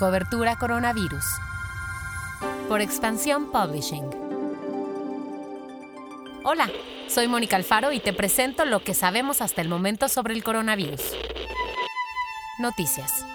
Cobertura Coronavirus. Por Expansión Publishing. Hola, soy Mónica Alfaro y te presento lo que sabemos hasta el momento sobre el coronavirus. Noticias.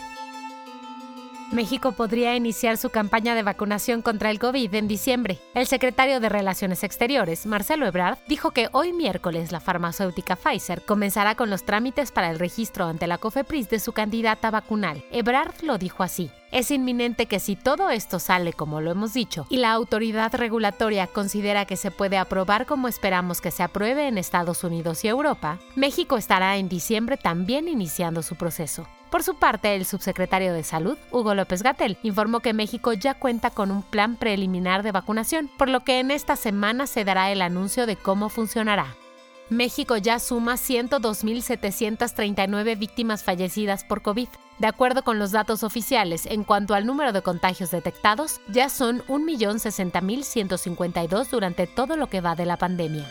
México podría iniciar su campaña de vacunación contra el COVID en diciembre. El secretario de Relaciones Exteriores, Marcelo Ebrard, dijo que hoy miércoles la farmacéutica Pfizer comenzará con los trámites para el registro ante la COFEPRIS de su candidata vacunal. Ebrard lo dijo así. Es inminente que si todo esto sale como lo hemos dicho y la autoridad regulatoria considera que se puede aprobar como esperamos que se apruebe en Estados Unidos y Europa, México estará en diciembre también iniciando su proceso. Por su parte, el subsecretario de Salud, Hugo López Gatel, informó que México ya cuenta con un plan preliminar de vacunación, por lo que en esta semana se dará el anuncio de cómo funcionará. México ya suma 102.739 víctimas fallecidas por COVID. De acuerdo con los datos oficiales, en cuanto al número de contagios detectados, ya son 1.060.152 durante todo lo que va de la pandemia.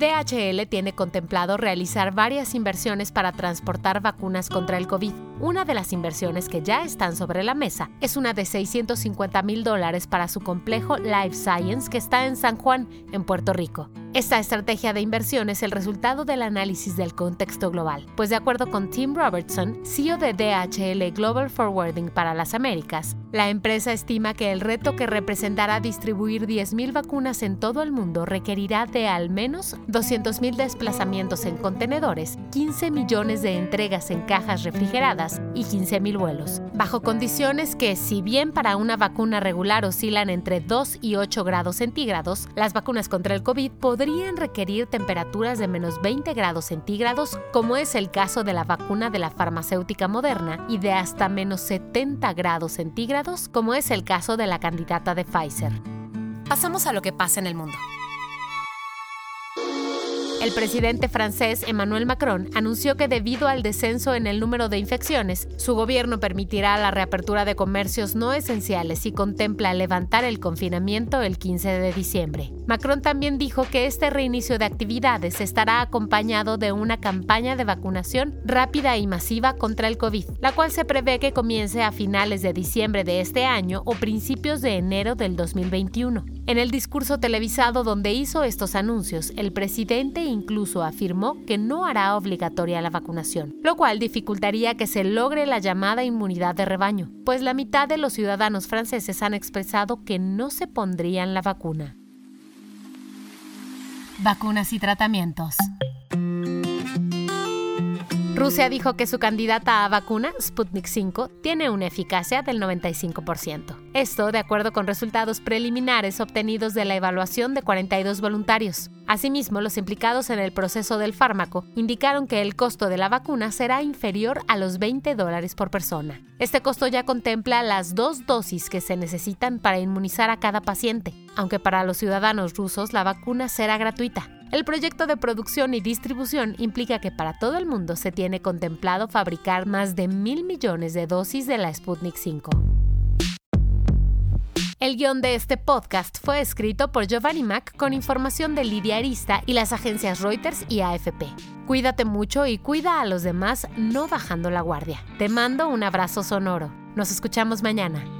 DHL tiene contemplado realizar varias inversiones para transportar vacunas contra el COVID. Una de las inversiones que ya están sobre la mesa es una de 650 mil dólares para su complejo Life Science que está en San Juan, en Puerto Rico. Esta estrategia de inversión es el resultado del análisis del contexto global, pues de acuerdo con Tim Robertson, CEO de DHL Global Forwarding para las Américas, la empresa estima que el reto que representará distribuir 10.000 vacunas en todo el mundo requerirá de al menos 200.000 desplazamientos en contenedores, 15 millones de entregas en cajas refrigeradas y 15.000 vuelos, bajo condiciones que, si bien para una vacuna regular oscilan entre 2 y 8 grados centígrados, las vacunas contra el COVID podrían requerir temperaturas de menos 20 grados centígrados, como es el caso de la vacuna de la farmacéutica moderna, y de hasta menos 70 grados centígrados, como es el caso de la candidata de Pfizer. Pasamos a lo que pasa en el mundo. El presidente francés Emmanuel Macron anunció que debido al descenso en el número de infecciones, su gobierno permitirá la reapertura de comercios no esenciales y contempla levantar el confinamiento el 15 de diciembre. Macron también dijo que este reinicio de actividades estará acompañado de una campaña de vacunación rápida y masiva contra el COVID, la cual se prevé que comience a finales de diciembre de este año o principios de enero del 2021. En el discurso televisado donde hizo estos anuncios, el presidente incluso afirmó que no hará obligatoria la vacunación, lo cual dificultaría que se logre la llamada inmunidad de rebaño, pues la mitad de los ciudadanos franceses han expresado que no se pondrían la vacuna. Vacunas y tratamientos. Rusia dijo que su candidata a vacuna, Sputnik 5, tiene una eficacia del 95%. Esto de acuerdo con resultados preliminares obtenidos de la evaluación de 42 voluntarios. Asimismo, los implicados en el proceso del fármaco indicaron que el costo de la vacuna será inferior a los 20 dólares por persona. Este costo ya contempla las dos dosis que se necesitan para inmunizar a cada paciente, aunque para los ciudadanos rusos la vacuna será gratuita. El proyecto de producción y distribución implica que para todo el mundo se tiene contemplado fabricar más de mil millones de dosis de la Sputnik 5. El guion de este podcast fue escrito por Giovanni Mac con información de Lidia Arista y las agencias Reuters y AFP. Cuídate mucho y cuida a los demás no bajando la guardia. Te mando un abrazo sonoro. Nos escuchamos mañana.